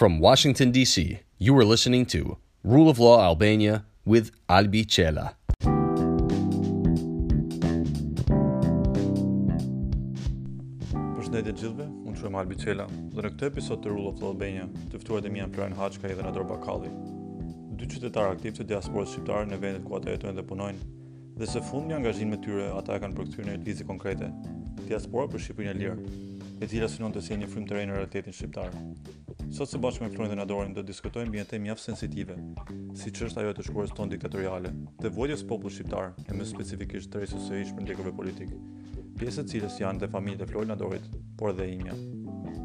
From Washington DC, you are listening to Rule of Law Albania with Albi Cela. Përshëndetje të gjithëve, unë quhem Albi Cela dhe në këtë episod të Rule of Law Albania të ftuarit e mi janë Florian Haçkaj dhe Nador Bakalli. Dy qytetarë aktivë të diasporës shqiptare në vendet ku ata jetojnë dhe punojnë, Dhe së fundmi angazhimin e tyre ata e kanë përkthyer në lëvizjen konkrete, Diaspora për Shqipërinë e Lirë, e cila synon të sjellë një frymë të re në realitetin shqiptar. Sot së bashku me Florin dhe Nadorin do të diskutojmë mbi një temë mjaft sensitive, siç është ajo e të shkuarës tonë diktatoriale dhe vuajtjes së popullit shqiptar e më specifikisht shtresës së ish-përndjekurve politikë, pjesë e cilës janë dhe familjet e Florit Nadorit, por dhe imja.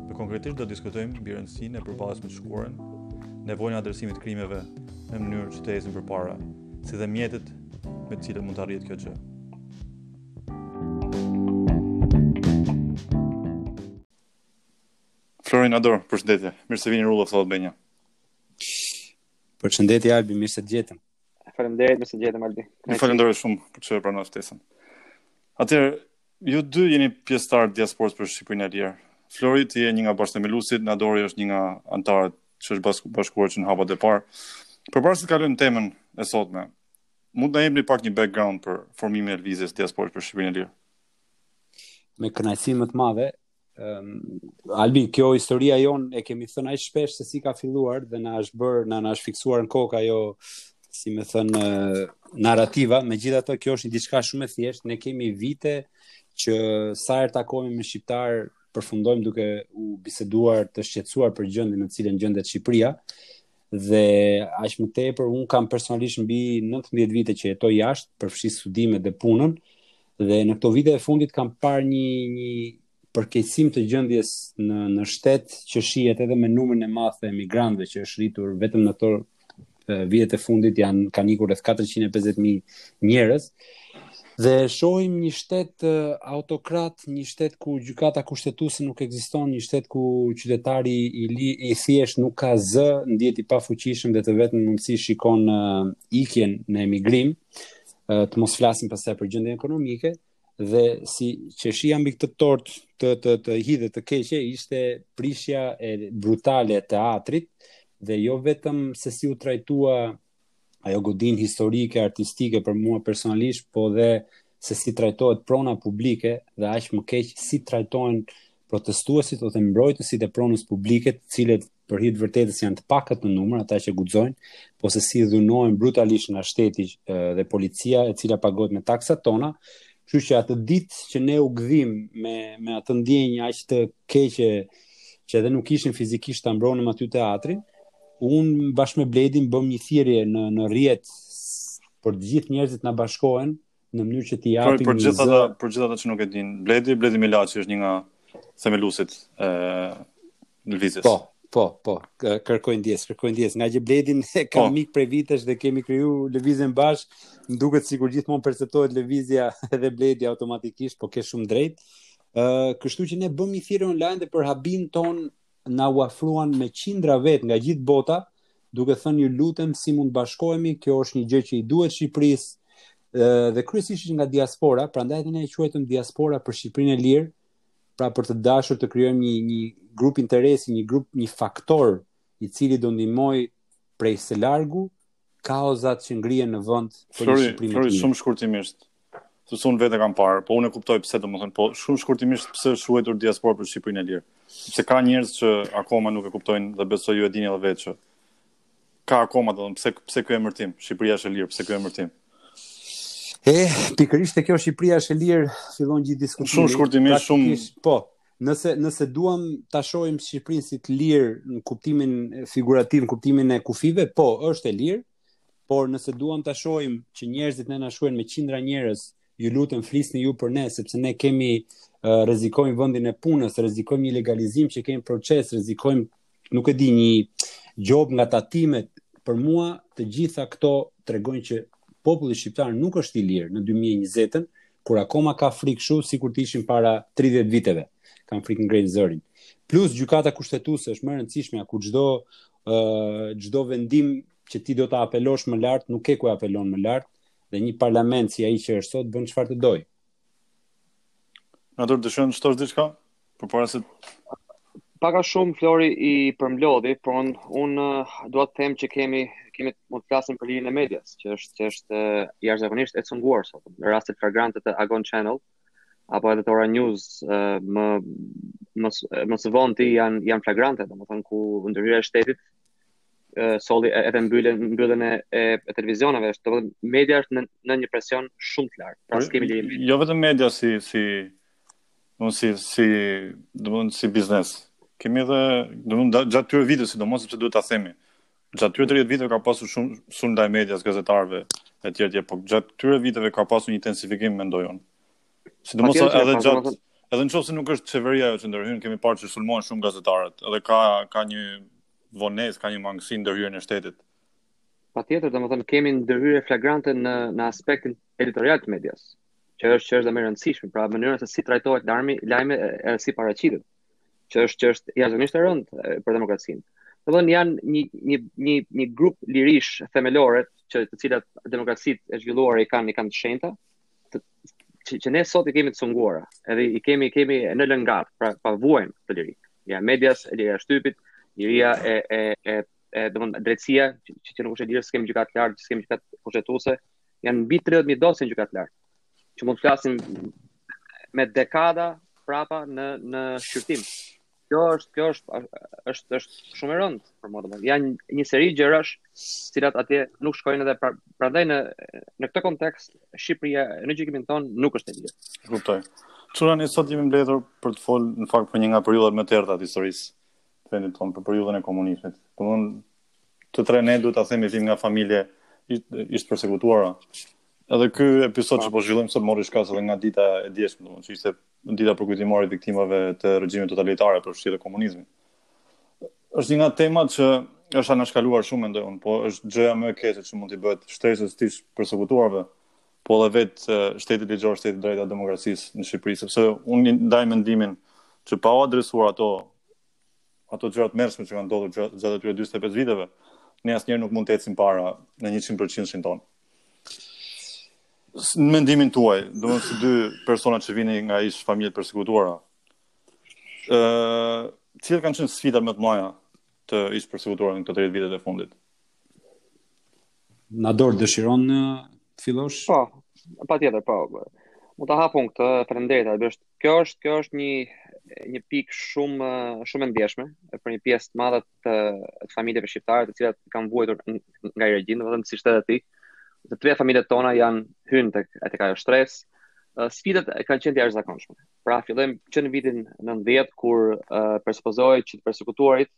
Më konkretisht do të diskutojmë mbi rëndësinë e përballjes me të shkuarën, nevojën e adresimit të krimeve në mënyrë që të ecim përpara, si dhe mjetet me të cilat mund të arrihet kjo gjë. Flori, Nador, përshëndetje. Mirë se vini në Rule of Law Albania. Përshëndetje Albi, mirë se të gjetëm. Faleminderit, mirë se gjetëm Albi. Ju falenderoj shumë që pranuat ftesën. Atëherë, ju dy jeni pjesëtar të diasporës për Shqipërinë e Lirë. Flori ti je një nga bashkëthemeluesit, Nadori është një nga anëtarët që është bashkuar që në hapat e parë. Përpara se të kalojmë temën e sotme, mund të na jepni pak një background për formimin e Lëvizjes Diasporës për Shqipërinë e Lirë. Me kënaqësi më të madhe, um, Albi, kjo historia jon e kemi thënë aq shpesh se si ka filluar dhe na është bër, na na është fiksuar në kokë ajo si më thën narrativa, megjithatë kjo është një diçka shumë e thjeshtë, ne kemi vite që sa herë takohemi me shqiptar përfundojmë duke biseduar të shqetësuar për gjendjen në të cilën gjendet Shqipëria dhe aq më tepër un kam personalisht mbi 19 vite që jetoj jashtë, përfshi studimet dhe punën dhe në këto vitet e fundit kam parë një një përkeqësim të gjendjes në në shtet që shihet edhe me numrin e madh të emigrantëve që është rritur vetëm në këto vitet e fundit janë kanë ikur rreth 450.000 njerëz dhe shohim një shtet autokrat, një shtet ku gjykata kushtetuese nuk ekziston, një shtet ku qytetari i li, i thjesht nuk ka zë, ndihet i pafuqishëm dhe të vetmen mundësi shikon uh, ikjen në emigrim, uh, të mos flasim pastaj për gjendjen ekonomike, dhe si qershia mbi këtë tort të të të hidhe të keqe ishte prishja e brutale e teatrit dhe jo vetëm se si u trajtua ajo godin historike artistike për mua personalisht po dhe se si trajtohet prona publike dhe aq më keq si trajtohen protestuesit ose mbrojtësit e pronës publike të cilët Për hir të vërtetës janë të pakët në numër ata që guxojnë, po se si dhunohen brutalisht nga shteti dhe policia e cila pagohet me taksat tona, kështu që atë ditë që ne u gdhim me me atë ndjenjë aq të keqe që edhe nuk ishim fizikisht ta mbronim aty teatrin, un bashkë me Bledin bëm një thirrje në në rrjet për të gjithë njerëzit na bashkohen në mënyrë që t'i japim për gjithë ata për gjithë ata që nuk e dinë. Bledi, Bledi Milaçi është një nga themeluesit e Lëvizjes. Po, po, po. Kërkoj ndjes, kërkoj ndjes. Nga që Bledin e kam po. mik prej vitesh dhe kemi kriju Lëvizjen bashk, më duket sikur gjithmonë perceptohet Lëvizja edhe Bledi automatikisht, po ke shumë drejt. Ë, uh, kështu që ne bëmë një thirrje online dhe për habin ton na u afruan me qindra vetë nga gjithë bota, duke thënë ju lutem si mund të bashkohemi, kjo është një gjë që i duhet Shqipërisë, dhe kryesisht nga diaspora, prandaj edhe ne e quajtëm diaspora për Shqipërinë e lirë, pra për të dashur të krijojmë një një grup interesi, një grup, një faktor i cili do ndihmoj prej së largu kauzat që ngrihen në vend për Flori, Shqipërinë. Flori, shumë shkurtimisht. Sepse unë vetë kam parë, po unë e kuptoj pse domethënë, po shumë shkurtimisht pse është quajtur diaspora për Shqipërinë e lirë. Sepse ka njerëz që akoma nuk e kuptojnë dhe besoj ju e dini edhe vetë që ka akoma domethënë pse pse ky emërtim, Shqipëria është e lirë, pse ky emërtim. E, pikërisht te kjo Shqipëria është e lirë, fillon gjithë diskutimi. Shumë shkurtimisht, shumë po. Nëse nëse duam ta shohim Shqipërinë si të lirë në kuptimin figurativ, në kuptimin e kufijve, po, është e lirë, por nëse duam ta shohim që njerëzit ne na shkruajnë me qindra njerëz, ju lutem flisni ju për ne sepse ne kemi rrezikojmë vendin e punës, rrezikojmë një legalizim që kemi proces, rrezikojmë nuk e di një gjobë nga tatimet për mua të gjitha këto tregojnë që populli shqiptar nuk është i lirë në 2020-ën kur akoma ka frikë shumë sikur të ishin para 30 viteve kanë frikë ngrejnë zërin plus gjykata kushtetuese është më e rëndësishmja ku çdo çdo uh, vendim që ti do ta apelosh më lart nuk ke ku apelon më lart dhe një parlament si ai që është sot bën çfarë të dojë Natur dëshon çfarë diçka Për para se Paka shumë Flori i përmblodhi, por un, un dua të them që kemi kemi mund të flasim për lirinë e medias, që është që është jashtëzakonisht e cunguar sot. Në rastet flagrante të Agon Channel apo edhe të Ora News më më më së vonti janë janë flagrante, domethënë ku ndërhyrja e shtetit solli edhe mbylljen mbylljen e, e, e televizioneve është domethënë media është në, në një presion shumë të lartë. Pra kemi lirinë. Jo vetëm media si si Domethënë si, si, domethënë si biznes. Kemi dhe, domethënë gjatë këtyre viteve, sidomos sepse duhet ta themi. Gjatë këtyre 30 viteve ka pasur shumë sulme ndaj medias, gazetarëve e tjera tjera, por gjatë këtyre viteve ka pasur një intensifikim mendoj unë. Sidomos edhe po, gjatë edhe në qoftë se nuk është qeveria ajo që ndërhyn, kemi parë që sulmohen shumë gazetarët, edhe ka, ka një vonesë, ka një mangësi ndërhyrjen e shtetit. Patjetër, domethënë, kemi ndërhyrje flagrante në, në aspektin editorial të medias. që është që është dhe më e rëndësishme, pra mënyra se si trajtohet lajmi, lajmi se si paraqitet, që është që është jashtëzakonisht e rëndë për demokracinë. Domethënë janë një një një një grup lirish themelore që të cilat demokracitë e zhvilluara i kanë i kanë të shenjta, që, që ne sot i kemi të cunguara, edhe i kemi i kemi në lëngatë, pra po vuajnë te liria e medias, liria e shtypit, liria e e e e domthon drejtësia që, që nuk është e lirë, s'kem gjykatë të lartë, s'kem gjykatë kushtetuese, janë mbi 30000 dosje në gjykatë të lartë. Që mund të flasim me dekada prapa në në shqyrtim. Kjo është kjo është është është shumë e rëndë për mua domethënë. Janë një seri gjërash, të cilat atje nuk shkojnë edhe pra, prandaj në në këtë kontekst Shqipëria në gjykimin tonë nuk është e lirë. Kuptoj. Çuna ne sot jemi mbledhur për të fol në fakt për një nga periudhat më të errëta të historisë vendit tonë për periudhën e komunizmit. Domthon të tre ne duhet ta themi vim nga familje ish të persekutuara. Edhe ky episod që po zhvillojmë sot mori shkas edhe nga dita e djeshme, domthon që ishte dita përkujtimore e viktimave të regjimeve totalitare për shqiptarët e komunizmit. Është një nga temat që është anashkaluar shumë mendoj unë, po është gjëja më e keqe që mund t'i bëhet shtresës të ish persekutuarve. po dhe vetë shtetit ligjor, shtetit të drejtës e demokracisë në Shqipëri, sepse unë ndaj mendimin që pa u adresuar ato ato gjërat e tmerrshme që kanë ndodhur gjatë atyre 45 viteve, ne asnjëherë nuk mund të ecim para në 100%-shin tonë. Në mendimin tuaj, domethënë si dy persona që vini nga ish familje të persekutuara. Ëh, cilat kanë qenë sfidat më të mëdha të ish persekutuarve në këto 30 vitet e fundit. Nador dëshiron të fillosh? Po, patjetër, po. Mund ta hap unë këtë, faleminderit Albert. Kjo është, kjo është një një pikë shumë shumë e ndjeshme për një pjesë të madhe të, të familjeve shqiptare, të cilat kanë vuajtur nga ai regjim, domethënë siç e the ti. Të tre familjet tona janë hyjnë tek tek ajo shtresë. Sfidat kanë qenë të jashtëzakonshme. Pra fillojmë që në vitin 90 kur uh, presupozohej që të persekutuarit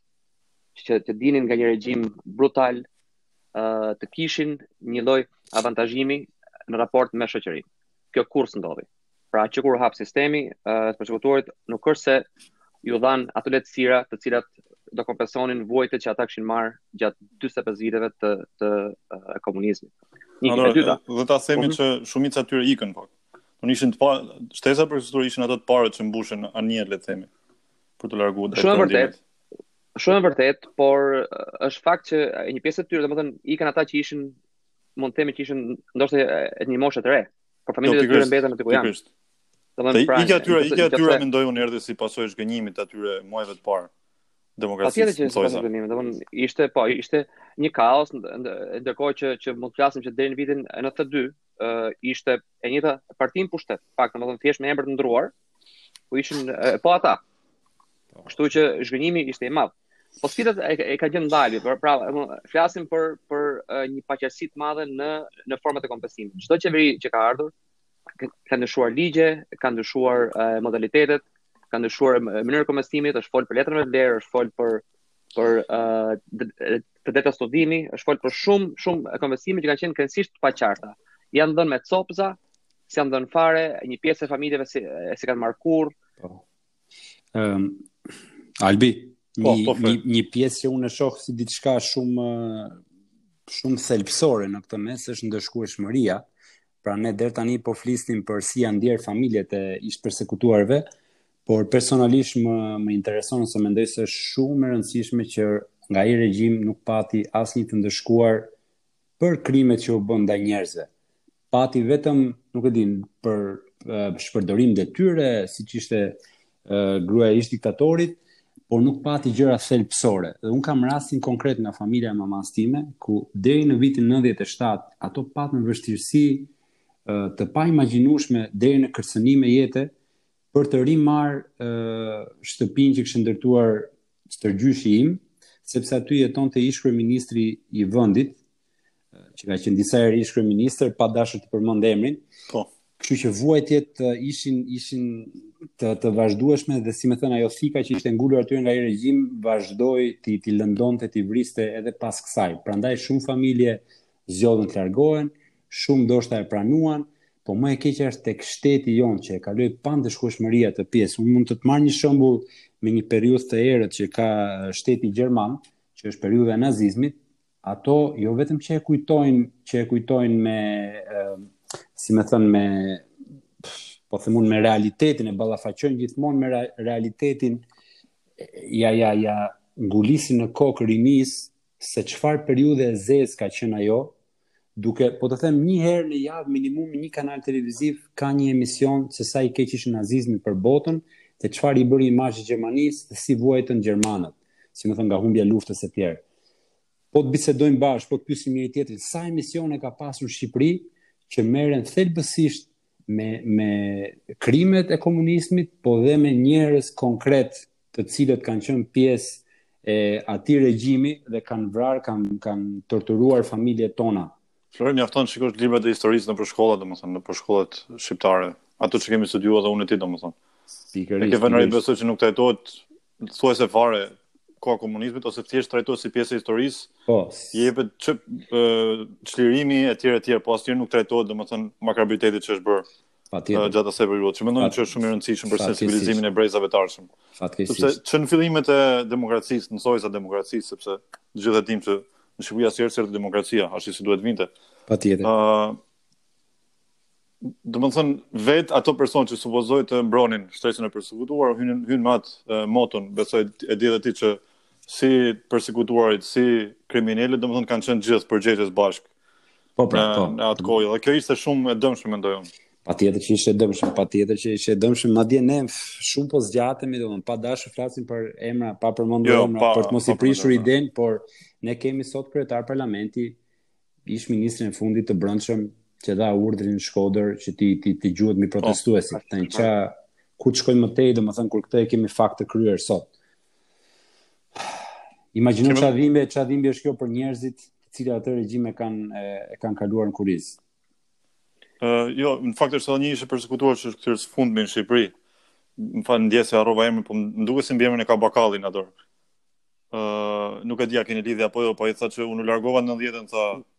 që të dilnin nga një regjim brutal uh, të kishin një lloj avantazhimi në raport me shoqërinë. Kjo kurrë s'ndodhi. Pra që kur u hap sistemi, uh, të persekutuarit nuk është se iu dhanë ato lehtësira të cilat do kompensonin vuajtjet që ata kishin marrë gjatë 45 viteve të të uh, komunizmit. Një gjë e dytë. Duhet ta themi mhm. që shumica e tyre ikën po. Do ishin të parë, shtesa për strukturë ishin ato të parët që mbushën anijet, le të themi, për t'u larguar drejt. Shumë e vërtetë. Shumë e vërtetë, por është fakt që një pjesë e tyre, domethënë, ikën ata që ishin mund të themi që ishin ndoshta e një moshe të re, por familjet jo, e tyre mbetën aty ku janë. Domethënë, pra, ikja e tyre, ikja e tyre mendoj unë erdhi si pasojë e zhgënjimit të atyre muajve të parë të demokracisë. Patjetër që pas zhvillimit, domethënë ishte po, ishte një kaos ndërkohë që që mund të flasim që deri në vitin 92, uh, ishte e njëjta parti në pushtet, pak domethënë thjesht me emër të ndërruar, ku ishin uh, po ata. Po. Kështu që zhgënjimi ishte i madh. Po sfidat e, e kanë qenë ndalje, pra, pra flasim për, për uh, një paqartësi të madhe në, në format e kompensimit. Çdo qeveri që ka ardhur, ka ndryshuar ligje, ka ndryshuar uh, modalitetet, ka ndryshuar mënyrë e kompensimit, është fol për letra me vlerë, është fol për për uh, të drejta studimi, është fol për shumë, shumë kompensime që kanë qenë krejtësisht të paqarta. Janë dhënë me copëza, s'janë dhënë fare, një pjesë e familjeve s'i, e s'i kanë marrë kurrë. Po. Um, Albi, po, një, po, një, një pjesë që unë e shoh si diçka shumë, shumë thelbësore në këtë mes, është ndëshkueshmëria, Pra ne deri tani po flisnim për si janë ndjerë familjet e ish persekutuarve, por personalisht më më intereson ose mendoj se është shumë e rëndësishme që nga ai regjim nuk pati asnjë të ndëshkuar për krimet që u bënë ndaj njerëzve. Pati vetëm, nuk e di, për shpërdorim detyre, siç ishte gruaja e ish-diktatorit, por nuk pati gjëra thelbësore. Dhe unë kam rastin konkret nga familja e mamasë time, ku deri në vitin 97 ato patën vështirësi të paimagjinueshme deri në kërcënime jete për të rimarrë shtëpinë që kishte ndërtuar stërgjyshi im, sepse aty jetonte ish-kryeministri i vendit, që ka qenë disa herë ish kryeministër pa dashur të përmend emrin. Po. Kështu që vuajtjet ishin ishin të të vazhdueshme dhe si me thënë ajo thika që ishte ngulur aty nga ai regjim vazhdoi t'i t'i lëndonte t'i vriste edhe pas kësaj. Prandaj shumë familje zgjodhën të largohen, shumë ndoshta e pranuan, po më e keqja është tek shteti jonë që e kaloi pa ndëshkueshmëri atë pjesë. Unë mund të të marr një shembull me një periudhë të errët që ka shteti gjerman, që është periudha e nazizmit, ato jo vetëm që e kujtojnë, që e kujtojnë me si me thënë me po them unë me realitetin e ballafaqojnë gjithmonë me realitetin ja ja ja ngulisin në kokë rinisë se çfarë periudhe e zezë ka qenë ajo duke po të them një herë në javë minimum një kanal televiziv ka një emision se sa i keq ishte nazizmi për botën dhe çfarë i bëri imazhit të Gjermanisë dhe si vuajtën gjermanët si me thënë nga humbja e luftës e të tjera Po të bisedojmë bashkë, po të pyesim njëri tjetrin sa emisione ka pasur Shqipëria që merren thelbësisht me me krimet e komunizmit, po dhe me njerëz konkretë të cilët kanë qenë pjesë e atij regjimi dhe kanë vrarë, kanë kanë torturuar familjet tona. Flori mjafton të shikosh librat e historisë nëpër shkolla, domethënë nëpër shkollat shqiptare, ato që kemi studiuar edhe unë e ti domethënë. Pikërisht. Ne kemi vënë re besoj që nuk trajtohet thuajse fare koha e komunizmit ose thjesht trajtohet si pjesë e historisë. Po. Jepet çë çlirimi etj etj, po asnjëherë nuk trajtohet domethënë makrabiteti që është bërë. Patjetër. Gjatë asaj periudhe, që mendoj që është shumë i rëndësishëm për sensibilizimin e brezave të ardhshëm. Fatkeqësisht. Sepse që në fillimet e demokracisë, në thonjëza demokracisë, sepse të gjithë e dimë që në Shqipëri asnjëherë s'erdhi demokracia, ashtu si duhet vinte. Patjetër. Ëh, domethënë vetë ato persona që supozohej të mbronin shtresën e persekutuar hyn hyn me atë moton besoj e di edhe ti që si persekutuarit si kriminelët domethënë kanë qenë të gjithë përgjegjës bashkë Po pra, po. Në atë kohë, dhe kjo ishte shumë e dëmshme mendoj unë. Patjetër që ishte dëmshme, patjetër që ishte dëmshme, madje ne s'do po zgjatemi, domethënë pa dashur të flasim për emra, pa përmendur jo, emra, pa, për të mos i prishur idenë, por ne kemi sot kryetar parlamenti, ish ministrin e fundit të brendshëm që dha urdhrin në Shkodër që të të të gjuhet mbi po, protestuesit. Tan ça ku të shkojmë më tej, domethënë kur këtë e kemi fakt të kryer sot. Imagjino çfarë dhimbje, çfarë dhimbje është kjo për njerëzit, të cilët atë regjim e kanë e kanë kaluar në kuriz. Ë, uh, jo, në fakt është edhe një ish i persekutuar që është kthyer së fundmi në Shqipëri. Më fal ndjesë e harrova emrin, po më duket se mbiemrin e ka Bakalli Nador. Ë, uh, nuk e di a keni lidhje apo jo, po ai tha që unë u largova në 90-ën, tha,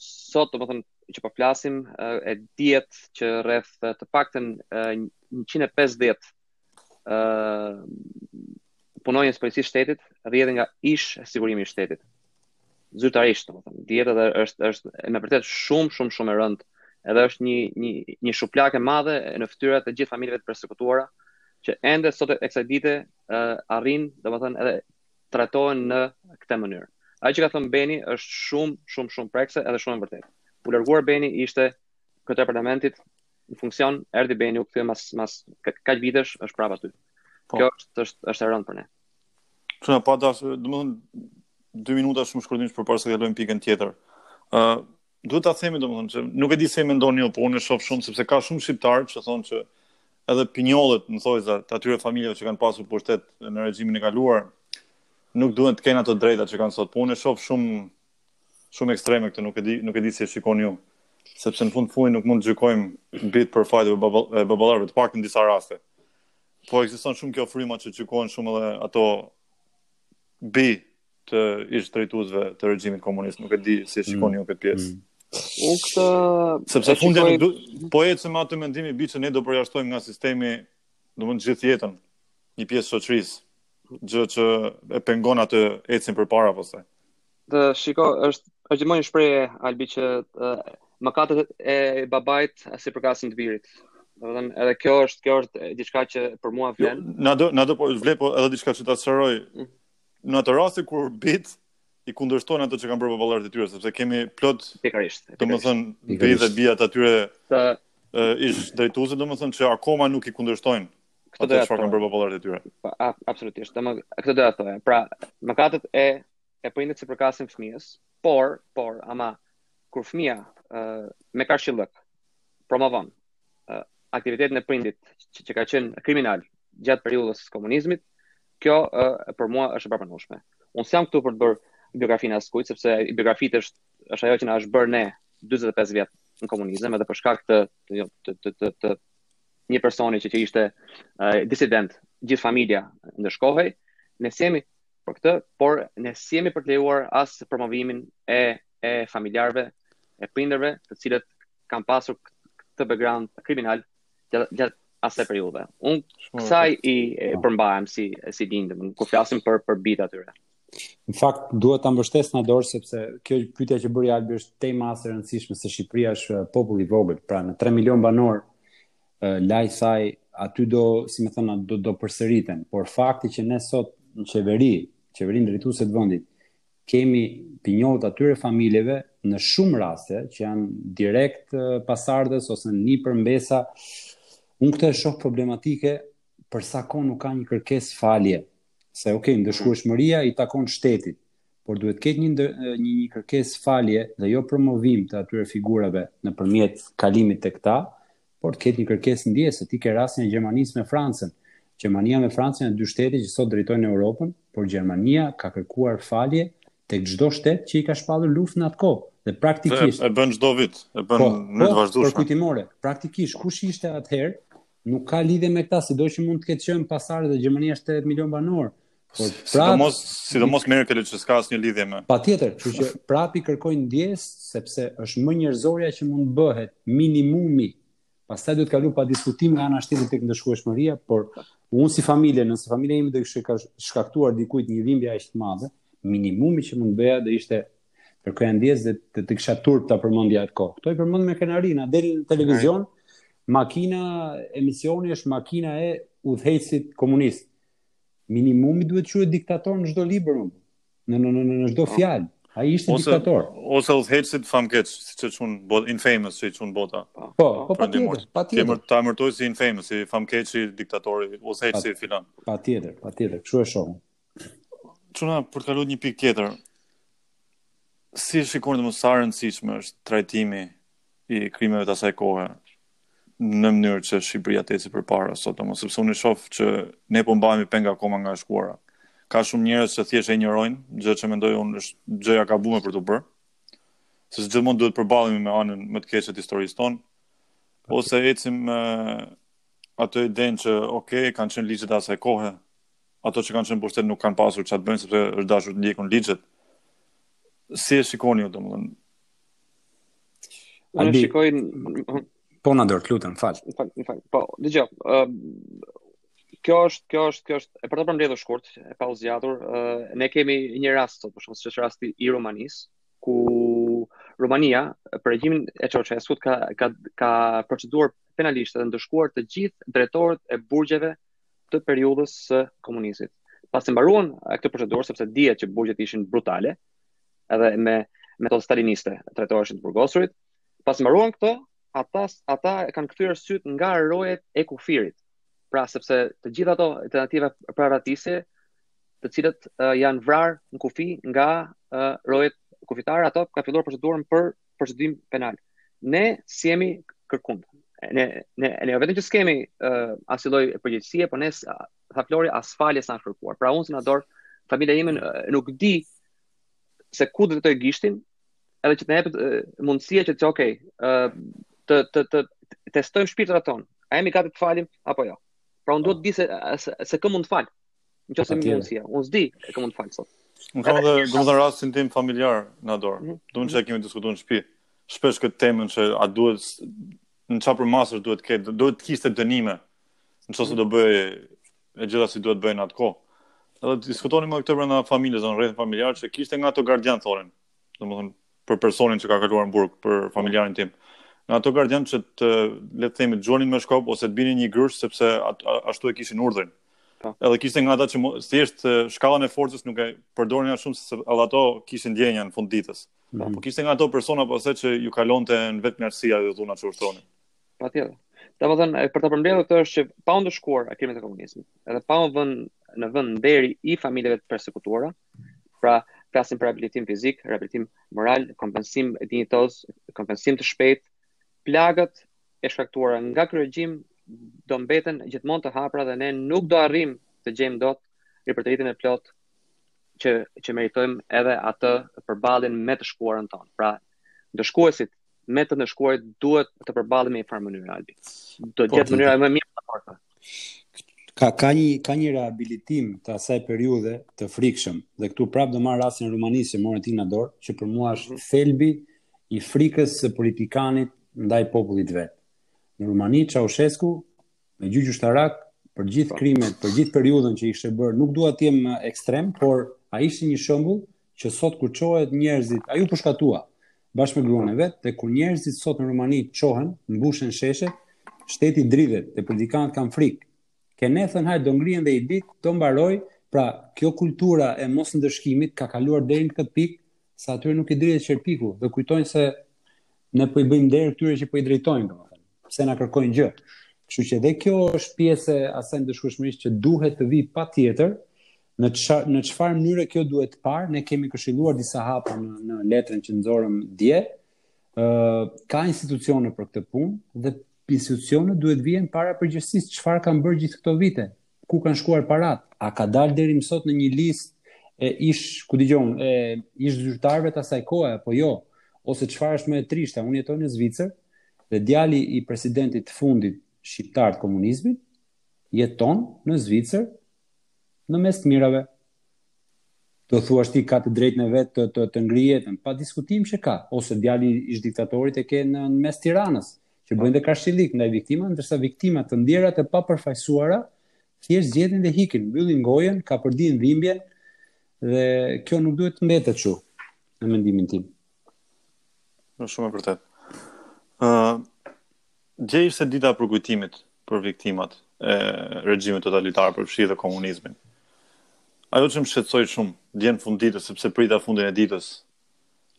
sot, domethënë, që po flasim, e dihet që rreth të paktën 150 uh, punonjës të policisë shtetit rrjedhin nga ish sigurimi i shtetit. Zyrtarisht, domethënë, dihet edhe është është e me vërtet shumë shumë shumë e rëndë. Edhe është një një një shuplakë e madhe në fytyrat e gjithë familjeve të persekutuara që ende sot e kësaj dite uh, arrin, domethënë edhe trajtohen në këtë mënyrë. Ajo që ka thënë Beni është shumë, shumë, shumë prekëse edhe shumë e vërtetë. U largua Beni ishte kryetar i parlamentit në funksion, erdhi Beni u kthye mas mas kaq vitesh është prapë aty. Po. Kjo është është është e rëndë për ne. Çuna pa dash, domethënë 2 minuta shumë shkurtimisht përpara se të kalojmë te pika tjetër. Ë uh, duhet ta themi domethënë se nuk e di si e mendoni ju, po unë e shoh shumë sepse ka shumë shqiptarë që thonë që edhe pinjollët në thonjëza të atyre familjeve që kanë pasur pushtet në regjimin e kaluar nuk duhen të kenë ato drejta që kanë sot. Po unë e shoh shumë shumë ekstreme këtë, nuk e di nuk e di si e shikoni ju. Sepse në fund të fundit nuk mund të gjykojmë bijtë për fajet e baballarëve, të paktën në disa raste. Po ekziston shumë kjo fryma që gjykohen shumë edhe ato bi të ish drejtuesve të regjimit komunist, nuk e di si e mm, shikoni ju këtë pjesë. Mm. Unë këtë sepse fundi nuk do po ecëm me atë mendim Albi që ne do përjashtojmë nga sistemi, dot mund gjithë jetën një pjesë shoqërisë, gjë që e pengon atë ecjen përpara pastaj. Të shiko, është është gjithmonë një shprehje Albi që mëkatet e babait s'i përkasin të birit. Domethënë edhe kjo është kjo është diçka që për mua vlen. Jo, na do na do po vlen po edhe diçka që ta sqaroj. Mm në atë rast kur bijtë i kundërshtojnë ato që kanë bërë baballarët e tyre, sepse kemi plot pikërisht. Domethënë bij dhe bija të atyre të ish drejtuesve domethënë që akoma nuk i kundërshtojnë ato që kanë bërë baballarët e tyre. Po absolutisht. Domethënë këtë do ta thoja. Pra, mëkatet e e prindit s'i përkasin fëmijës, por, por, ama kur fëmija uh, me karshillëk promovon uh, aktivitetin e prindit që, që ka qenë kriminal gjatë periudhës së komunizmit, Kjo ë për mua është e papranueshme. Unë s'jam këtu për të bërë biografinë e askujt, sepse biografitë është është ajo që na është bërë ne 45 vjet në komunizëm edhe për shkak të të jo, të të, të, të një personi që që ishte uh, disident, gjithë familja ndëshkohej, ne s'jemi për këtë, por ne s'jemi për të lejuar as promovimin e e familjarëve, e prindërve, të cilët kanë pasur këtë background kriminal gjatë gjatë asaj periudhe. Unë kësaj i përmbahem si si bindje, kur flasim për për bijtë e tyre. Në fakt duhet ta mbështes Nadon sepse kjo pyetja që bëri Albi është tejmase e rëndësishme se Shqipëria është popull i vogël, pra në 3 milion banorë lloj-soj aty do, si me thënë, do, do përsëriten, por fakti që ne sot në qeveri, qeverinë drejtuese të vendit, kemi pinjollët e atyre familjeve në shumë raste që janë direkt pasardhës ose nipër mbesa, unë këtë e shoh problematike për sa kohë nuk ka një kërkesë falje. Se, ok, okay, ndëshkueshmëria i takon shtetit, por duhet të ketë një, ndër, një, një kërkesë falje dhe jo promovim të atyre figurave nëpërmjet kalimit te këta, por të ketë një kërkesë ndjese, ti ke rastin e Gjermanisë me Francën. Gjermania me Francën janë dy shtete që sot drejtojnë Europën, por Gjermania ka kërkuar falje tek çdo shtet që i ka shpallur luftë në atë kohë dhe praktikisht e bën çdo vit, e bën po, në mënyrë të po, vazhdueshme. Po, kujtimore, praktikisht kush ishte atëherë nuk ka lidhje me këta, sido që mund të ketë qenë pasardhës dhe Gjermania është 80 milionë banorë, Por sidomos sidomos Merkel që s'ka asnjë lidhje me. Patjetër, kështu që prap i kërkojnë ndjesë sepse është më njerëzorja që mund të bëhet minimumi. Pastaj do të kalojë pa diskutim nga ana e shtetit tek ndëshkueshmëria, por unë si familje, nëse familja ime do t'i kish shkaktuar dikujt një dhimbje aq të madhe, minimumi që mund të bëja do ishte kërkoja ndjesë dhe të, të kisha turp ta përmendja atë kohë. Këta i përmendin me krenari deri në televizion. Makina e emisionit është makina e udhëheqësit komunist. Minimumi duhet të quhet diktator në çdo libër unë. Në në në në në çdo po. fjalë. Ai ishte ose, diktator. Ose udhëheqësit famëkeq, siç e quan bot infamous, siç e quan bota. Po, po, po patjetër, patjetër. Kam për ta emërtuar si infamous, si famëkeqi diktatori, udhëheqësi si filan. Patjetër, patjetër, kështu e shoh unë. Çuna për të kaluar një pikë tjetër. Si shikoni domethënë sa e rëndësishme është trajtimi i krimeve të asaj kohe në mënyrë që Shqipëria të ecë përpara sot, domethënë sepse unë shoh që ne po mbahemi peng akoma nga e shkuara. Ka shumë njerëz që thjesht e injorojnë, gjë që mendoj unë është gjëja e gabuar për të bërë. Sepse gjithmonë duhet të përballemi me anën më të keqe të historisë tonë. Ose ecim me atë idenë që ok, kanë qenë ligjet e asaj kohe. Ato që kanë qenë në pushtet nuk kanë pasur çfarë të bëjnë sepse është dashur të ndjekun ligjet. Si e shikoni ju domethënë? Unë Albi, shikoj Po Nandor, të lutem, fol. Fol, fol. Po, dëgjoj. Ë Kjo është, kjo është, kjo është e për ta përmbledhur shkurt, e pa u zgjatur. Ë ne kemi një rast sot, për shkak se është rasti i Rumanisë, ku Rumania për regjimin e Ceausescu-t ka ka ka proceduar penalisht dhe ndëshkuar të gjithë drejtorët e burgjeve të periudhës së komunizmit. Pasi mbaruan këtë procedurë, sepse dihet që burgjet ishin brutale, ë edhe me metodë staliniste, trajtoheshin të burgosurit. Pasi mbaruan këto, ata ata e kanë kthyer syt nga rojet e kufirit. Pra sepse të gjitha ato tentativa për arratisje, të cilët uh, janë vrarë në kufi nga uh, rojet kufitare, ato kanë filluar procedurën për procedim penal. Ne s'jemi kërkund. Ne ne ne jo vetëm që s'kemi uh, asnjë lloj përgjegjësie, por ne tha Flori as falje s'na kërkuar. Pra unë si Nandor familja ime nuk di se ku ta drejtojë gishtin, edhe që të jepet mundësia që të thotë, okay, të të të testojmë shpirtrat tonë. A jemi gati të falim apo jo? Pra unë dua të di se se, se kë mund të fal. Në qoftë se më jepet mundësia, unë s'di se kë mund të fal sot. Unë kam edhe domethënë rastin tim familjar Nandor. Mm -hmm. Domethënë e kemi diskutuar në shtëpi. Shpesh këtë temën që a duhet në çfarë përmasë duhet të ketë, duhet të kishte dënime Në qoftë se do bëhej e gjitha si duhet të bëhej në atë kohë. Edhe diskutonim këtë brenda familjes, në rreth familjar që kishte nga ato gardianë thonin. Domethënë për personin që ka kaluar në burg, për familjarin tim. Nga ato gardianë që të le të themi të binin me shkop ose të binin një grush sepse ashtu e kishin urdhrin. Po. Edhe kishte nga ata që thjesht shkallën e forcës nuk e përdornin aq shumë se edhe ato kishin ndjenja në fund të ditës. Po. Mhm. po kishte nga ato persona pastaj që u kalonte në ves egërsia dhe dhuna që ushtronin. Patjetër. Domethënë, për të përmbledhur është që pa u ndëshkuar krimet e komunizmit, edhe pa u vënë në vënd nderi i familjeve të persekutuara, pra flasim për rehabilitim fizik, rehabilitim moral, kompensim dinjitoz, kompensim të shpejtë, plagët e shkaktuara nga ky regjim do mbeten gjithmonë të hapra dhe ne nuk do arrijmë të gjejmë dot ripërtëritjen e plot që meritojmë edhe atë përballjen me të shkuarën tonë. Pra, ndëshkuesit me të ndëshkuarit duhet të përballen në një farë mënyrë Albi. Do të po, jetë mënyra më e mirë për të. Ka ka një ka një rehabilitim të asaj periudhe të frikshme dhe këtu prap do marr rastin e Rumanisë që more ti në dorë, që për mua është mhm. thelbi i frikës së politikanit ndaj popullit të vet. Në Rumani Ceausescu me gjyq ushtarak për gjithë po. krimet, për gjithë periudhën që ishte bërë, nuk dua të jem ekstrem, por ai ishte një shembull që sot kur çohet njerëzit, ai u pushkatua bashkë me gruan e vet dhe kur njerëzit sot në Rumani çohen, mbushen sheshet, shteti dridhet dhe politikanët kanë frikë. Te ne thonë hajt do ngrihen dhe një ditë do mbarojë, pra kjo kultura e mosndëshkimit ka kaluar deri në këtë pikë sa atyre nuk i dridhet qerpiku dhe kujtojnë se ne po i bëjmë nder këtyre që po i drejtojnë domethënë, pse na kërkojnë gjë. Kështu që dhe kjo është pjesë e asaj ndëshkueshmërisë që duhet të vijë patjetër Në çfarë në çfarë mënyre kjo duhet parë? Ne kemi këshilluar disa hapa në në letrën që nxorëm dje. Ë uh, ka institucione për këtë punë dhe institucionet duhet të vijnë para përgjegjësisë çfarë kanë bërë gjithë këto vite, ku kanë shkuar paratë, a ka dalë deri më sot ndonjë listë e ish, ku di unë, e ish zyrtarëve të asaj kohe apo jo, ose çfarë është më e trishta, unë jetoj në Zvicër dhe djali i presidentit të fundit shqiptar të komunizmit jeton në Zvicër Në mes të mirave. Do thuash ti ka të drejtën e vet të, të, të ngrejë jetën. Pa diskutim që ka, ose djali i ish diktatorit e ke në, në mes Tiranës, që bëjnë dhe karshillëk ndaj viktimave, ndërsa viktimat të ndiera të papërfaqësuara thjesht zgjedhin dhe hikin, mbyllin gojën, kapërdijnë dhimbjen dhe kjo nuk duhet të mbetet kështu në mendimin tim. Shumë e vërtetë. Uh, dje ishte dita e përkujtimit për viktimat e regjimit totalitar përfshi dhe komunizmin. Ajo që më shqetësoi shumë, dje në fund të ditës, sepse prita fundin e ditës,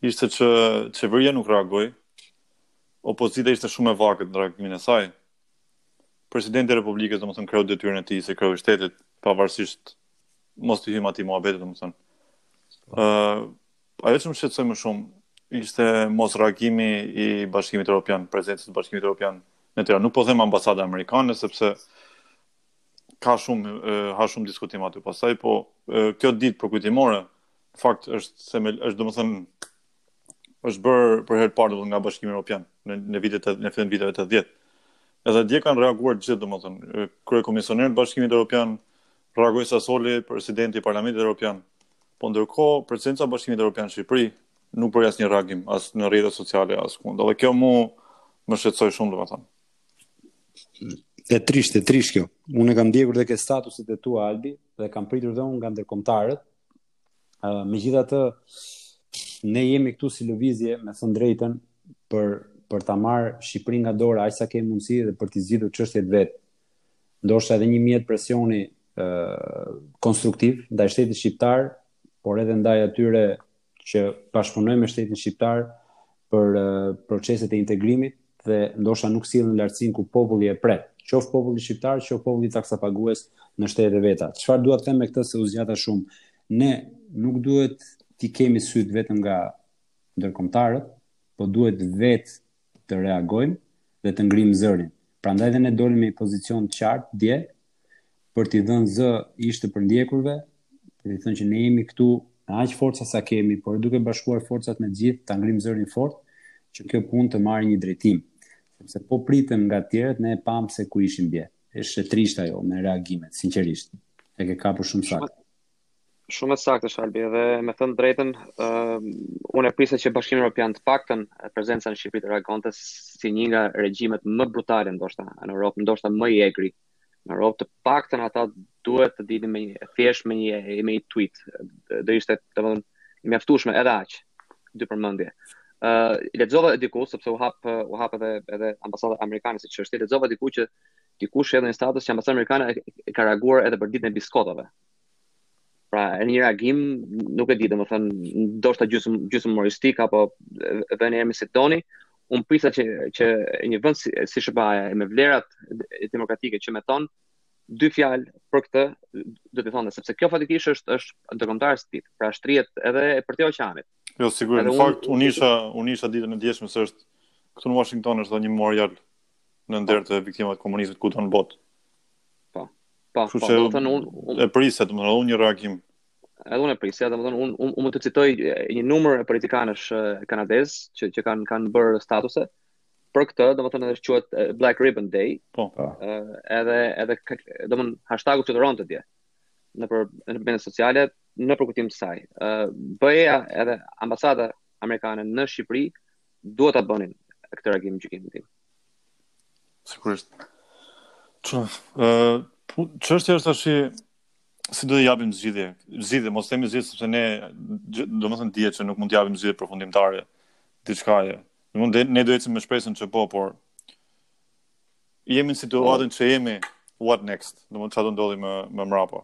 ishte që qeveria nuk reagoi, opozita ishte shumë e vakët në reagimin e saj, presidenti i Republikës, domethënë, kreu detyrën e tij, si kreu i shtetit, pavarësisht, mos t'i hyjmë atij muhabeti, domethënë. Uh, Ajo që më shqetësoi më shumë ishte mos reagimi i Bashkimit Evropian, prezencës së Bashkimit Evropian në Tiranë. Nuk po them ambasada amerikane sepse ka shumë e, ha shumë diskutim aty pastaj, po e, kjo ditë përkujtimore në fakt është themel- është domethënë është bërë për herë të parë nga Bashkimi Evropian në në vitet e, në fund të viteve 80. Edhe dje kanë reaguar të gjithë domethënë kryekomisionerët e Bashkimit Evropian, Reagoi Sassoli, presidenti i Parlamentit Evropian. Po ndërkohë, prezenca e Bashkimit Evropian në Shqipëri nuk bëri asnjë reagim as në rrjetet sociale askund. Dhe kjo mu më shqetësoi shumë, domethënë. E trishtë, e trishtë kjo. Unë e kam ndjekur dhe ke statuset e tua Albi dhe kam pritur dhe unë nga ndërkombëtarët. Ë uh, megjithatë ne jemi këtu si lëvizje me thënë të drejtën për për ta marrë Shqipërinë nga dora aq sa kemi mundësi dhe për të zgjidhur çështjet vetë. ndoshta edhe një mjet presioni ë konstruktiv ndaj shtetit shqiptar, por edhe ndaj atyre që bashkëpunojnë me shtetin shqiptar për proceset e integrimit dhe ndoshta nuk sillen në lartësinë ku populli e pret, qoftë populli shqiptar, qoftë populli taksapagues në shtetet e veta. Çfarë dua të them me këtë se u zgjata shumë, ne nuk duhet t'i kemi sytë vetëm nga ndërkombëtarët, po duhet vetë të reagojmë dhe të ngrimë zërin. Prandaj dhe ne dolëm me një pozicion të qartë dje për t'i dhënë zë ish të përndjekurve, për t'i thënë që ne jemi këtu me aq forca sa kemi, por duke bashkuar forcat me të gjithë, ta ngrimë zërin fort, që kjo punë të marrë një drejtim. Sepse po pritëm nga të tjerët, ne e pamë se ku ishim dje. Është e trishtë ajo me reagimet, sinqerisht. E ke kapur shumë saktë. Shumë e saktë është Albi dhe me thënë të drejtën, uh, unë e prisa që Bashkimi Evropian të paktën prezenca në Shqipëri të reagonte si një nga regjimet më brutale ndoshta në Europë, ndoshta më i egri. Në Europë të paktën ata duhet të dilin me një thjesht me një me një tweet. Do ishte domethënë e mjaftueshme edhe aq dy përmendje. Ë uh, lexova diku sepse u hap u hap edhe edhe ambasada amerikane si çështje, lexova diku që dikush hodhi një status që ambasada amerikane e ka reaguar edhe për ditën e biskotave. Pra, edhe një reagim, nuk e di, domethënë, ndoshta gjysëm, gjysëm humoristik, apo dhe një emri si toni, unë prisa që, që një vënd si, si SHBA-ja, e me vlerat demokratike që mëton, dy fjalë për këtë duhet t'i thonë sepse kjo faktikisht është është ndërkombëtare si ditë, pra shtrihet edhe përtej oqeanit. Jo, sigurisht, në fakt unë isha unë isha ditën e djeshme se është këtu në Washington është një memorial në nder të viktimave të komunizmit kudo në botë. Po, po, domethënë unë e prisja, domethënë unë një reagim. Edhe unë e prisja, domethënë unë unë mund të citoj një numër politikanësh kanadezë që që kanë kanë bërë statuse për këtë, domethënë edhe quhet Black Ribbon Day. Po. Uh, edhe edhe domethënë hashtagu që trendonte dje nëpër në media sociale në përkujtim të saj. Ë uh, BE-ja edhe ambasada amerikane në Shqipëri duhet ta bënin këtë reagim gjykimin tim. Sigurisht. So, ë, çështja është tashi si do t'i japim zgjidhje. Zgjidhje, mos themi zgjidhje sepse ne domethënë dihet që nuk mund t'i japim zgjidhje përfundimtare diçkaje. Domethënë ne do ecim me shpresën që po, por jemi në situatën që jemi what next, domethënë çfarë do ndodhi më më mbrapa.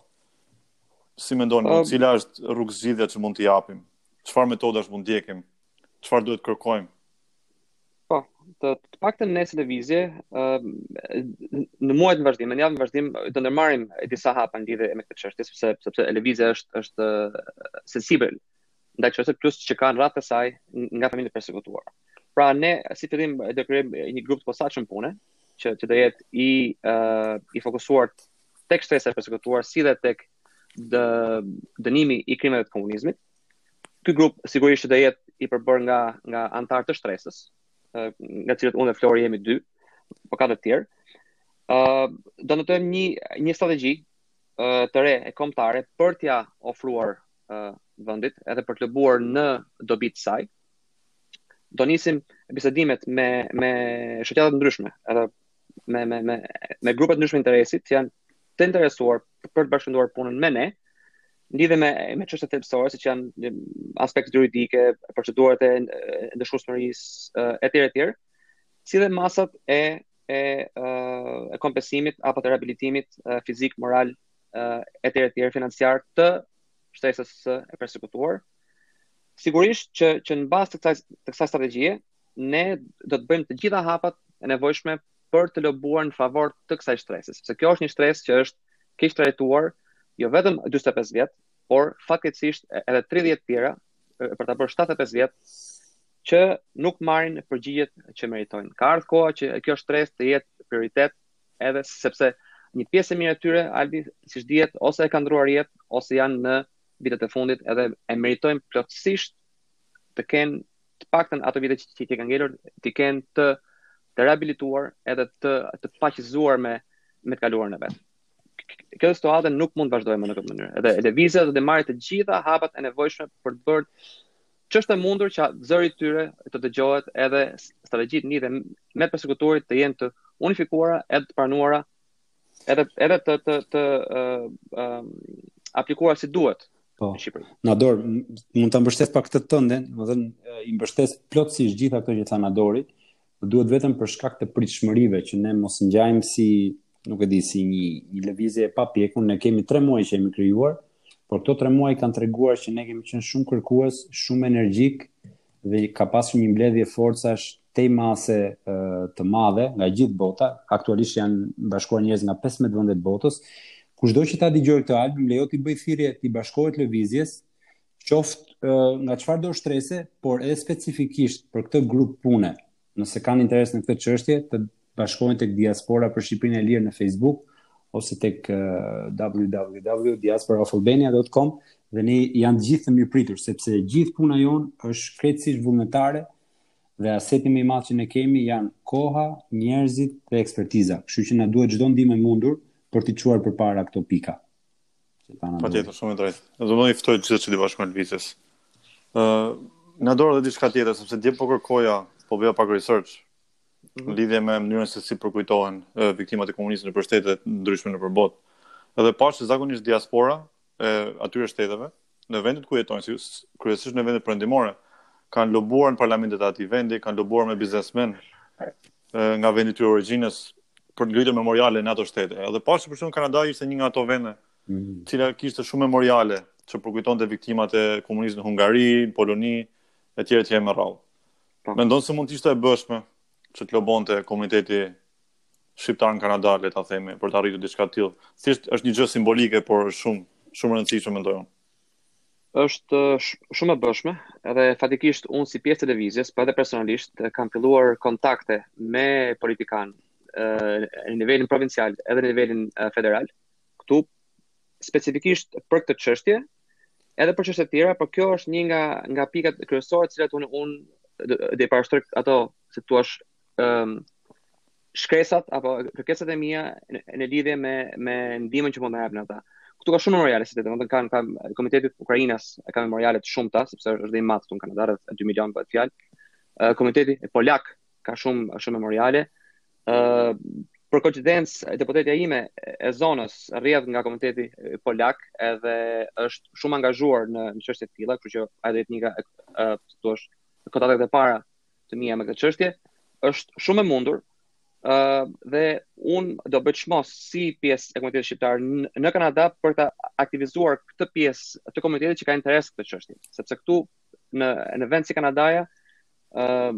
Si mendoni, um, cila është rrugëzgjidhja që mund t'i japim? Çfarë metodash mund të ndjekim çfarë duhet kërkojmë. Po, të, të paktën ne si lëvizje, në muajt në vazhdim, në javët në vazhdim, do ndërmarrim edhe disa hapa në lidhje me këtë çështje, sepse, sepse lëvizja është, është sensibël ndaj çështjes, plus që ka në radhët e saj nga familje të persekutuara. Pra ne, si fillim, do krijojmë një grup të posaçëm pune, që, që do jetë i, uh, i fokusuar tek shtresa e persekutuar, si dhe tek dë, dënimi i krimeve të komunizmit, ky grup sigurisht që do jetë i përbërë nga nga anëtarë të shtresës, nga të cilët unë dhe Flori jemi dy, po ka të tjerë. Ë uh, do ndërtojmë një një strategji uh, të re e kombëtare për t'ia ofruar uh, vendit edhe për të lobuar në dobi të saj. Do nisim bisedimet me me shoqata të ndryshme, edhe me me me me grupe të ndryshme interesi që janë të interesuar për të bashkërenduar punën me ne. lidhje me me çështje thelbësore siç janë aspektet juridike, procedurat e ndëshkueshmërisë etj etj, si dhe masat e e e kompensimit apo të rehabilitimit fizik, moral etj etj financiar të shtresës së persekutuar. Sigurisht që që në bazë të kësaj të kësaj strategjie, ne do të bëjmë të gjitha hapat e nevojshme për të lobuar në favor të kësaj shtrese, sepse kjo është një shtresë që është keqtrajtuar jo vetëm 45 vjet, por fatkeqësisht edhe 30 të tjera për ta bërë 75 vjet që nuk marrin përgjigjet që meritojnë. Ka ardhur koha që kjo shtresë të jetë prioritet edhe sepse një pjesë e mirë e tyre Albi siç dihet ose e kanë ndërruar jetë ose janë në vitet e fundit edhe e meritojnë plotësisht të kenë të paktën ato vite që i kanë ngelur, t'i kenë të të rehabilituar edhe të të paqëzuar me me të kaluarën e vet. Kjo situatë nuk mund të vazhdojë më në këtë mënyrë. Edhe lëvizja do t'i marrë të gjitha hapat e nevojshme për të bërë ç'është e mundur që zëri i tyre të dëgjohet edhe strategjitë lidhje me të persekutuarit të jenë të unifikuara edhe të pranuara edhe edhe të të të ë uh, uh, aplikuar si duhet po. në Shqipëri. Nador, mund ta mbështes pak këtë tënden, domethënë i mbështes plotësisht gjitha këto që tha Nadori, duhet vetëm për shkak të pritshmërive që ne mos ngjajmë si, nuk e di, si një një lëvizje e papjekur, ne kemi 3 muaj që jemi krijuar, por këto 3 muaj kanë treguar që ne kemi qenë shumë kërkues, shumë energjik, dhe ka pasur një mbledhje forcash tejmase të madhe nga gjithë bota, aktualisht janë bashkuar njerëz nga 15 vende të botës. Kushdo që ta dëgjojë këtë album, më lejo t'i bëj thirrje t'i bashkohet lëvizjes, qoftë nga çfarëdo shtrese, por edhe specifikisht për këtë grup pune, Nëse kanë interes në këtë çështje, të bashkohen tek Diaspora për Shqipërinë e Lirë në Facebook ose tek uh, www.diasporaofalbania.com dhe janë të gjithë të mirëpritur, sepse gjithë puna jonë është krejtësisht vullnetare dhe aseti më i madh që ne kemi janë koha, njerëzit dhe ekspertiza. Kështu që na duhet çdo ndihmë e mundur për t'i çuar përpara këto pika. që ta na. Patjetër shumë e drejtë. Domethënë i ftoj gjithë që t'i bashkohen lëvizjes. Ë uh, Nador edhe diçka tjetër sepse dje po kërkoja, po bëja pak research në mhm. lidhje me mënyrën se si përkujtohen uh, viktimat e komunizmit nëpër shtete të ndryshme nëpër botë. Edhe pashë zakonisht diaspora e atyre shteteve, në vendet ku jetojnë, si kryesisht në vendet perëndimore, kanë lobuar në parlamentet e atij vendi, kanë lobuar me biznesmen nga vendi i tyre origjinës për të ngritur memoriale në ato shtete. Edhe pashë për shembull Kanada ishte një nga ato vende, mm -hmm. e cila kishte shumë memoriale që përkujtonte viktimat e komunizmit në Hungari, në Poloni etj etj me radhë. Po. Mendon se mund të ishte e bëshme që të lobonte komuniteti shqiptar në Kanada, le ta themi, për ta arritur diçka të tillë. Thjesht është një gjë simbolike, por është shumë shumë e rëndësishme mendoj unë. Është shumë e bëshme, edhe faktikisht unë si pjesë e lëvizjes, por edhe personalisht kam filluar kontakte me politikanë në nivelin provincial edhe në nivelin federal. Ktu specifikisht për këtë çështje, edhe për çështje të tjera, por kjo është një nga nga pikat kryesore të cilat unë unë dhe parashtroj ato si të thuash um, shkresat apo kërkesat e mia në lidhje me me ndihmën që mund të japin ata. Këtu ka shumë memoriale si të domethënë kanë kanë komuniteti ukrainas ka memoriale të shumta sepse është dhe i madh këtu në Kanada rreth 2 milionë bëhet fjalë. Uh, komuniteti polak ka shumë shumë memoriale. ë uh, Për koincidencë, deputetja ime e zonës rrjedh nga komuniteti polak, edhe është shumë e angazhuar në çështje të tilla, kështu që ajo do të jetë një nga, ë, thua, kontaktet e para të mia me këtë çështje, është shumë e mundur. ë uh, dhe un do bëj çmos si pjesë e komunitetit shqiptar në Kanada për ta aktivizuar këtë pjesë të komunitetit që kanë interes këtë çështje, sepse këtu në një vend si Kanadaja, ë uh,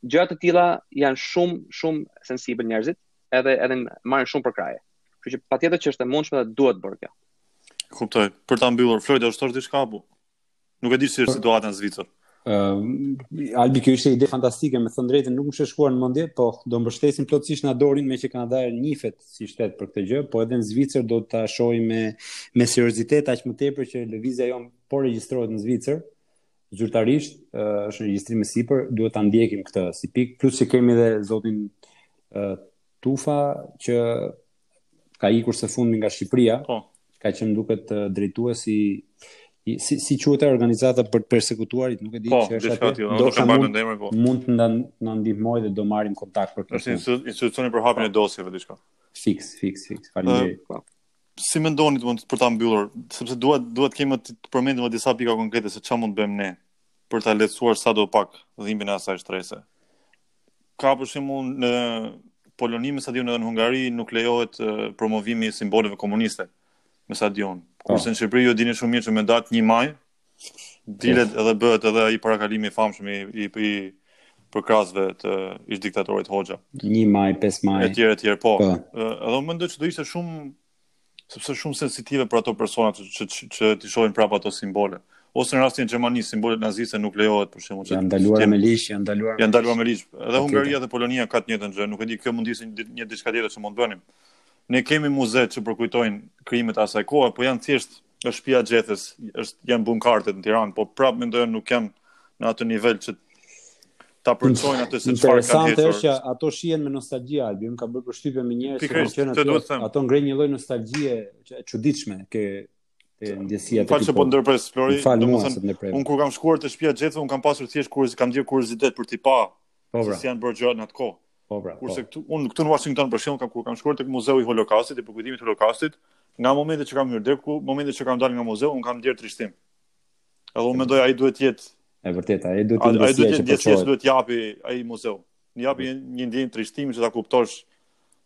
gjëra të tilla janë shumë shumë sensibël njerëzit, edhe edhe marrin shumë përkrahje. Kështu që patjetër që është e mundshme dhe duhet bërë kjo. Kuptoj. Për ta mbyllur, Flori, do të thoshe diçka apo? Nuk e di si është situata në Zvicër. Uh, Albi kjo ishte ide fantastike, me thënë drejtën nuk më kishte shkuar në mendje, po do mbështesim plotësisht Nadorin meqë Kanadaja njifet si shtet për këtë gjë, po edhe në Zvicër do ta shoh me, me seriositet, aq më tepër që lëvizja jonë po regjistrohet në Zvicër, zyrtarisht uh, është në regjistrim e sipër, duhet ta ndjekim këtë si pikë, plus që kemi edhe zotin uh, Tufa që ka ikur së fundmi nga Shqipëria, po. ka qenë më duket drejtues i si si quhet organizata për të persekutuarit, nuk e di po, çfarë është aty. Po, do të mund të ndajmë po. Mund të na ndihmojë dhe do marrim kontakt për këtë. Është institucioni për hapjen e po. dosjeve diçka. Fiks, fiks, fiks. Faleminderit. Po. Si mendoni domethënë për ta mbyllur, sepse dua dua të kemi të përmendim disa pika konkrete se çfarë mund të bëjmë ne për ta lehtësuar sadopak dhimbjen e asaj shtrese. ka për shembull në Poloni me sa di unë edhe në Hungari nuk lejohet promovimi i simboleve komuniste me sa di unë. Po. Kurse në Shqipëri ju dini shumë mirë që me datë 1 maj dilet po. edhe bëhet edhe ai parakalim i famshëm i i, i përkrahësve të ish diktatorit Hoxha. 1 maj, 5 maj. Etj etj, po. po. Edhe unë mendoj që do ishte shumë sepse është shumë sensitive për ato persona që që, që, që t'i shohin prapë ato simbole. Ose në rastin e Gjermanisë simbolet naziste nuk lejohet për shembull. Janë ndaluar me ligj, janë ndaluar. Janë ndaluar me ligj. Edhe Hungaria dhe Polonia kanë të njëjtën gjë, nuk e di kjo mund të ishte një diçka tjetër që mund të bënim. Ne kemi muze që përkujtojnë krimet e asaj kohe, po janë thjesht është Shtëpia e Gjetheve, është janë Bunk'Artet në Tiranë, po prap mendoj nuk janë në atë nivel që ta përçojnë atë se çfarë ka ndodhur. Interesante është që ato shihen me nostalgji Albi, më ka bërë përshtypje me njerëz që kanë qenë aty. Ato ngrenë një lloj nostalgjie që është e çuditshme ke te ndjesia të po tipit. Po të ndërpres Flori, domethënë un kur kam shkuar te Shtëpia e Gjetheve, un kam pasur thjesht kur kam ndier kuriozitet për t'i pa. Po pra. Si janë bërë gjërat në atë kohë. Po pra. Kurse po. këtu unë këtu në Washington për shembull kam kur kam shkuar tek Muzeu i Holokaustit, i përkujtimit të Holokaustit, nga momenti që kam hyrë deri te momenti që kam dalë nga muzeu, unë kam ndier trishtim. Edhe unë mendoj ai duhet të jetë E vërtetë, ai duhet të ndjesh. Ai duhet të ndjesh, ai duhet të japi ai muzeu. Të japi një ndjenjë trishtimi që ta kuptosh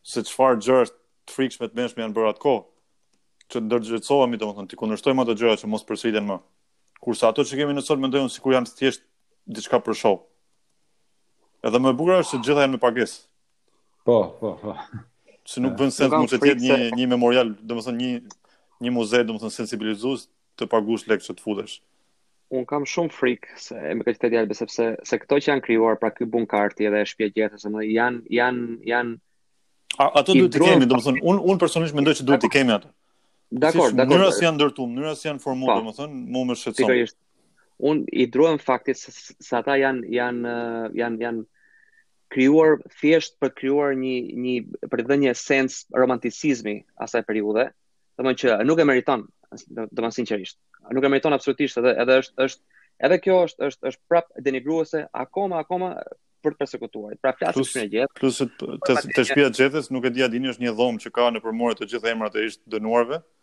se çfarë gjëra të frikshme të tmerrshme janë bërë atë kohë. Që të ndërgjegjësohemi, domethënë, t'i kundërshtojmë ato gjëra që mos përsëriten më. Kurse ato që kemi ne sot mendoj unë sikur janë thjesht diçka për show. Edhe më e bukur është se të gjitha janë me pagesë. Po, po, po. Se nuk bën sens mund të jetë një një memorial, domethënë një një muze, domethënë sensibilizues të pagush lekë që të futesh. Un kam shumë frikë se me këtë ide sepse se këto që janë krijuar pra ky Bunk'Arti edhe Shtëpia e Gjetheve, domethënë janë janë janë A, ato duhet t'i kemi, domethënë un un personalisht mendoj që duhet t'i kemi ato. Dakor, dakor. Mënyra si janë ndërtuar, mënyra si janë formuar, po. domethënë, mua më shqetëson. Pikërisht. Un i druhem faktit se, se ata janë janë janë janë krijuar thjesht për të krijuar një një për të dhënë një sens romanticizmi asaj periudhe, domethënë që nuk e meriton, domethënë sinqerisht. Nuk e meriton absolutisht edhe edhe është është edhe kjo është është është prap denigruese akoma akoma për të persekutuarit. Pra flasim për një gjë. Plus te te Shtëpia e Gjethes nuk e di a dini është një dhomë që ka nëpër mure të gjithë emrat e ish të dënuarve.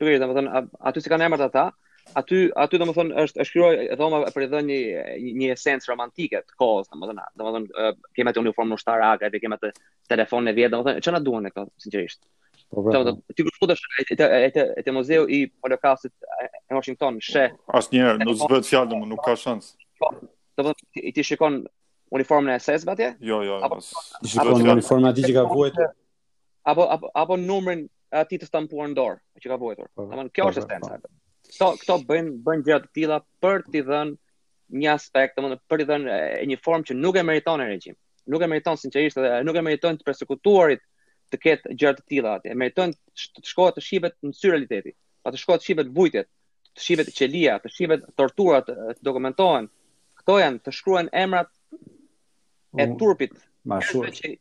Nuk e di, domethënë aty s'i kanë emrat ata, aty aty domethënë është është krijuar dhoma për të dhënë një një esencë romantike të kohës, domethënë domethënë kemi atë uniformë ushtarake, atë kemi atë telefonin e vjetër, domethënë çfarë duan këto sinqerisht. Po, po, po. Ti kur futesh te te te muzeu i Holokaustit në Washington, she asnjëherë nuk s'bëhet fjalë, domun nuk ka shans. Po, domethënë ti shikon uniformën e SS-ve atje? Jo, jo, jo. Shikon uniformën e atij që ka vuajtur. apo apo, apo numrin e atij të stampuar në dorë që ka vuajtur. Po, Domthonë kjo po, është po, esenca. Këto këto bëjnë bëjnë gjëra të tilla për t'i dhënë një aspekt, domthonë për t'i dhënë një formë që nuk e meriton ai regjim. Nuk e meriton sinqerisht dhe nuk e meritojnë të persekutuarit të ketë gjëra të tilla atje. Meriton të shkohet të shihet në sy realiteti, pra të shkohet të shihen vujtjet, të shihet qelia, të shihen torturat, të dokumentohen. Këto janë të shkruhen emrat e turpit. Ma shumë.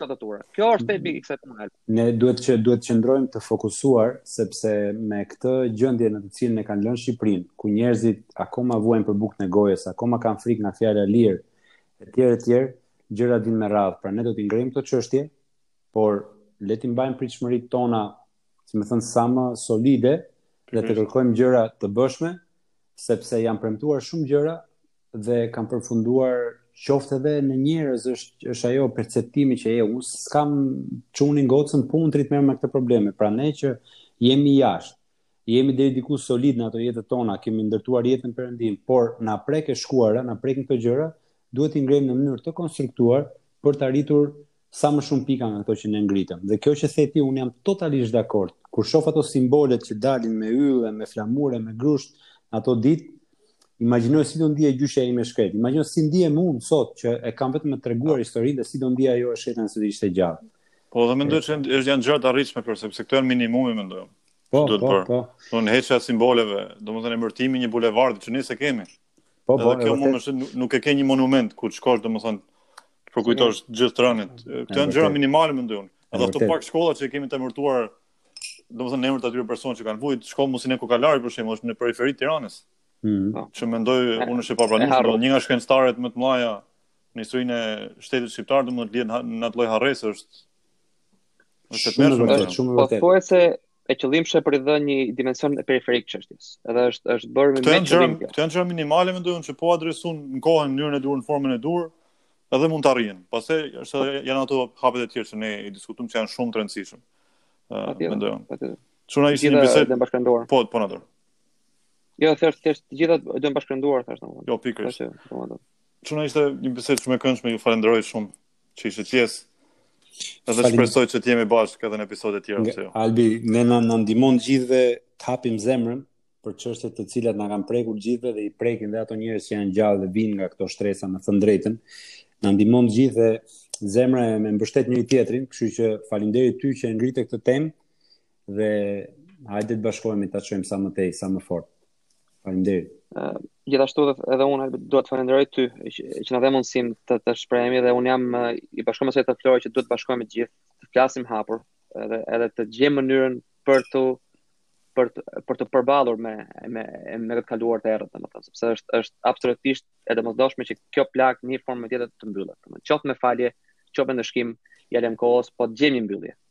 shtatëtura. Kjo është thelbi i kësaj pune. Ne duhet që duhet të qëndrojmë të fokusuar sepse me këtë gjendje në të cilën e kanë lënë Shqipërinë, ku njerëzit akoma vuajnë për bukën e gojës, akoma kanë frikë nga fjala lirë etj etj, gjërat vijnë me radhë. Pra ne do t'i ngrejmë këto çështje, por le t'i mbajmë pritshmëritë tona, si me thënë, sa më solide dhe të mhm. kërkojmë gjëra të bëshme, sepse janë premtuar shumë gjëra dhe kanë përfunduar qoftë edhe në njerëz është është ajo perceptimi që e unë s'kam çunin gocën në punë ti t'merresh me këto probleme. Pra ne që jemi jashtë, jemi deri diku solid në ato jetët tona, kemi ndërtuar jetën në perëndim, por na prek e shkuara, na prekin këto gjëra, duhet t'i ngrejmë në mënyrë të konstruktuar për të arritur sa më shumë pika nga këto që ne ngritëm. Dhe kjo që the ti, unë jam totalisht dakord. Kur shoh ato simbolet që dalin me ylle, me flamure, me grusht, ato ditë, imagjinoj si do ndihej gjyshja ime e shkretë. Imagjinoj si ndihem unë sot që e kam vetëm të treguar po. historinë dhe si do ndihej ajo e shkretë nëse ishte gjallë. Po, dhe mendoj që këto janë gjëra të arritshme për sepse këto janë minimumi mendoj. Po, po, për. po. Domethënë heqja e simboleve, domethënë emërtimi i një bulevardi që ne s'e kemi. Po, po, kjo më nuk e ke një monument ku të shkosh domethënë Të përkujtosh gjithë të rënit. Këto janë gjëra minimale mendoj unë. Edhe ato pak shkolla që kemi të emërtuara, domethënë në emër të atyre personave që kanë vujt, shkolla Musine Kokalari për shembull, është në periferi të Tiranës. Mm. Po. Që mendoj unë është e papranueshme, një nga shkencëtarët më të mëdha në historinë e shtetit shqiptar, domethënë të lihet në atë lloj harresë është është shumë e vërtetë, shumë e vërtetë. Pothuajse e qëllimshme për t'i dhënë një dimension periferik çështjes. Edhe është është bërë me me qëllim kjo. Këto janë gjëra minimale mendoj unë që po u adresuan në kohën, mënyrën e duhur, në formën e duhur, edhe mund të arrihen. Pastaj është edhe janë ato hapat e tjerë që ne i diskutojmë që janë shumë të rëndësishëm. Ëh, mendoj unë. Patjetër. Çuna ishte një bisedë të bashkuar. Po, po natyr. Jo, thjesht thjesht të gjitha do të bashkuar thashë domosdoshmë. Jo, pikërisht. Çuna ishte një bisedë shumë e këndshme, ju falenderoj shumë. që ishit pjesë. Edhe Falim... shpresoj që të jemi bashkë edhe në episode të tjera pse jo. Albi, ne na na ndihmon gjithëve të hapim zemrën për çështje të cilat na kanë prekur gjithëve dhe i prekin dhe ata njerëz që janë gjallë dhe vijnë nga këto shtresa me thënë të drejtën. Na ndihmon të gjithëve zemra me mbështet njëri tjetrin, kështu që faleminderit ty që e ngrite këtë temë dhe hajde të bashkohemi ta çojmë sa më tej, sa më fort. Faleminderit. Uh, gjithashtu dhe edhe unë dua të falenderoj ty që, që na dhe mundësinë të të shprehemi dhe unë jam uh, i bashkuar me ç'tha Flori që duhet të bashkohemi të gjithë, të flasim hapur edhe edhe të gjejmë mënyrën për të për të, për t'u përballur me me me këtë të kaluar të errët, domethënë, sepse është është absolutisht e domosdoshme që kjo plagë në një formë a tjetër të mbyllet. Domethënë, qoftë me falje, qoftë me ndëshkim, ia lëmë kohës, po të gjejmë një mbyllje.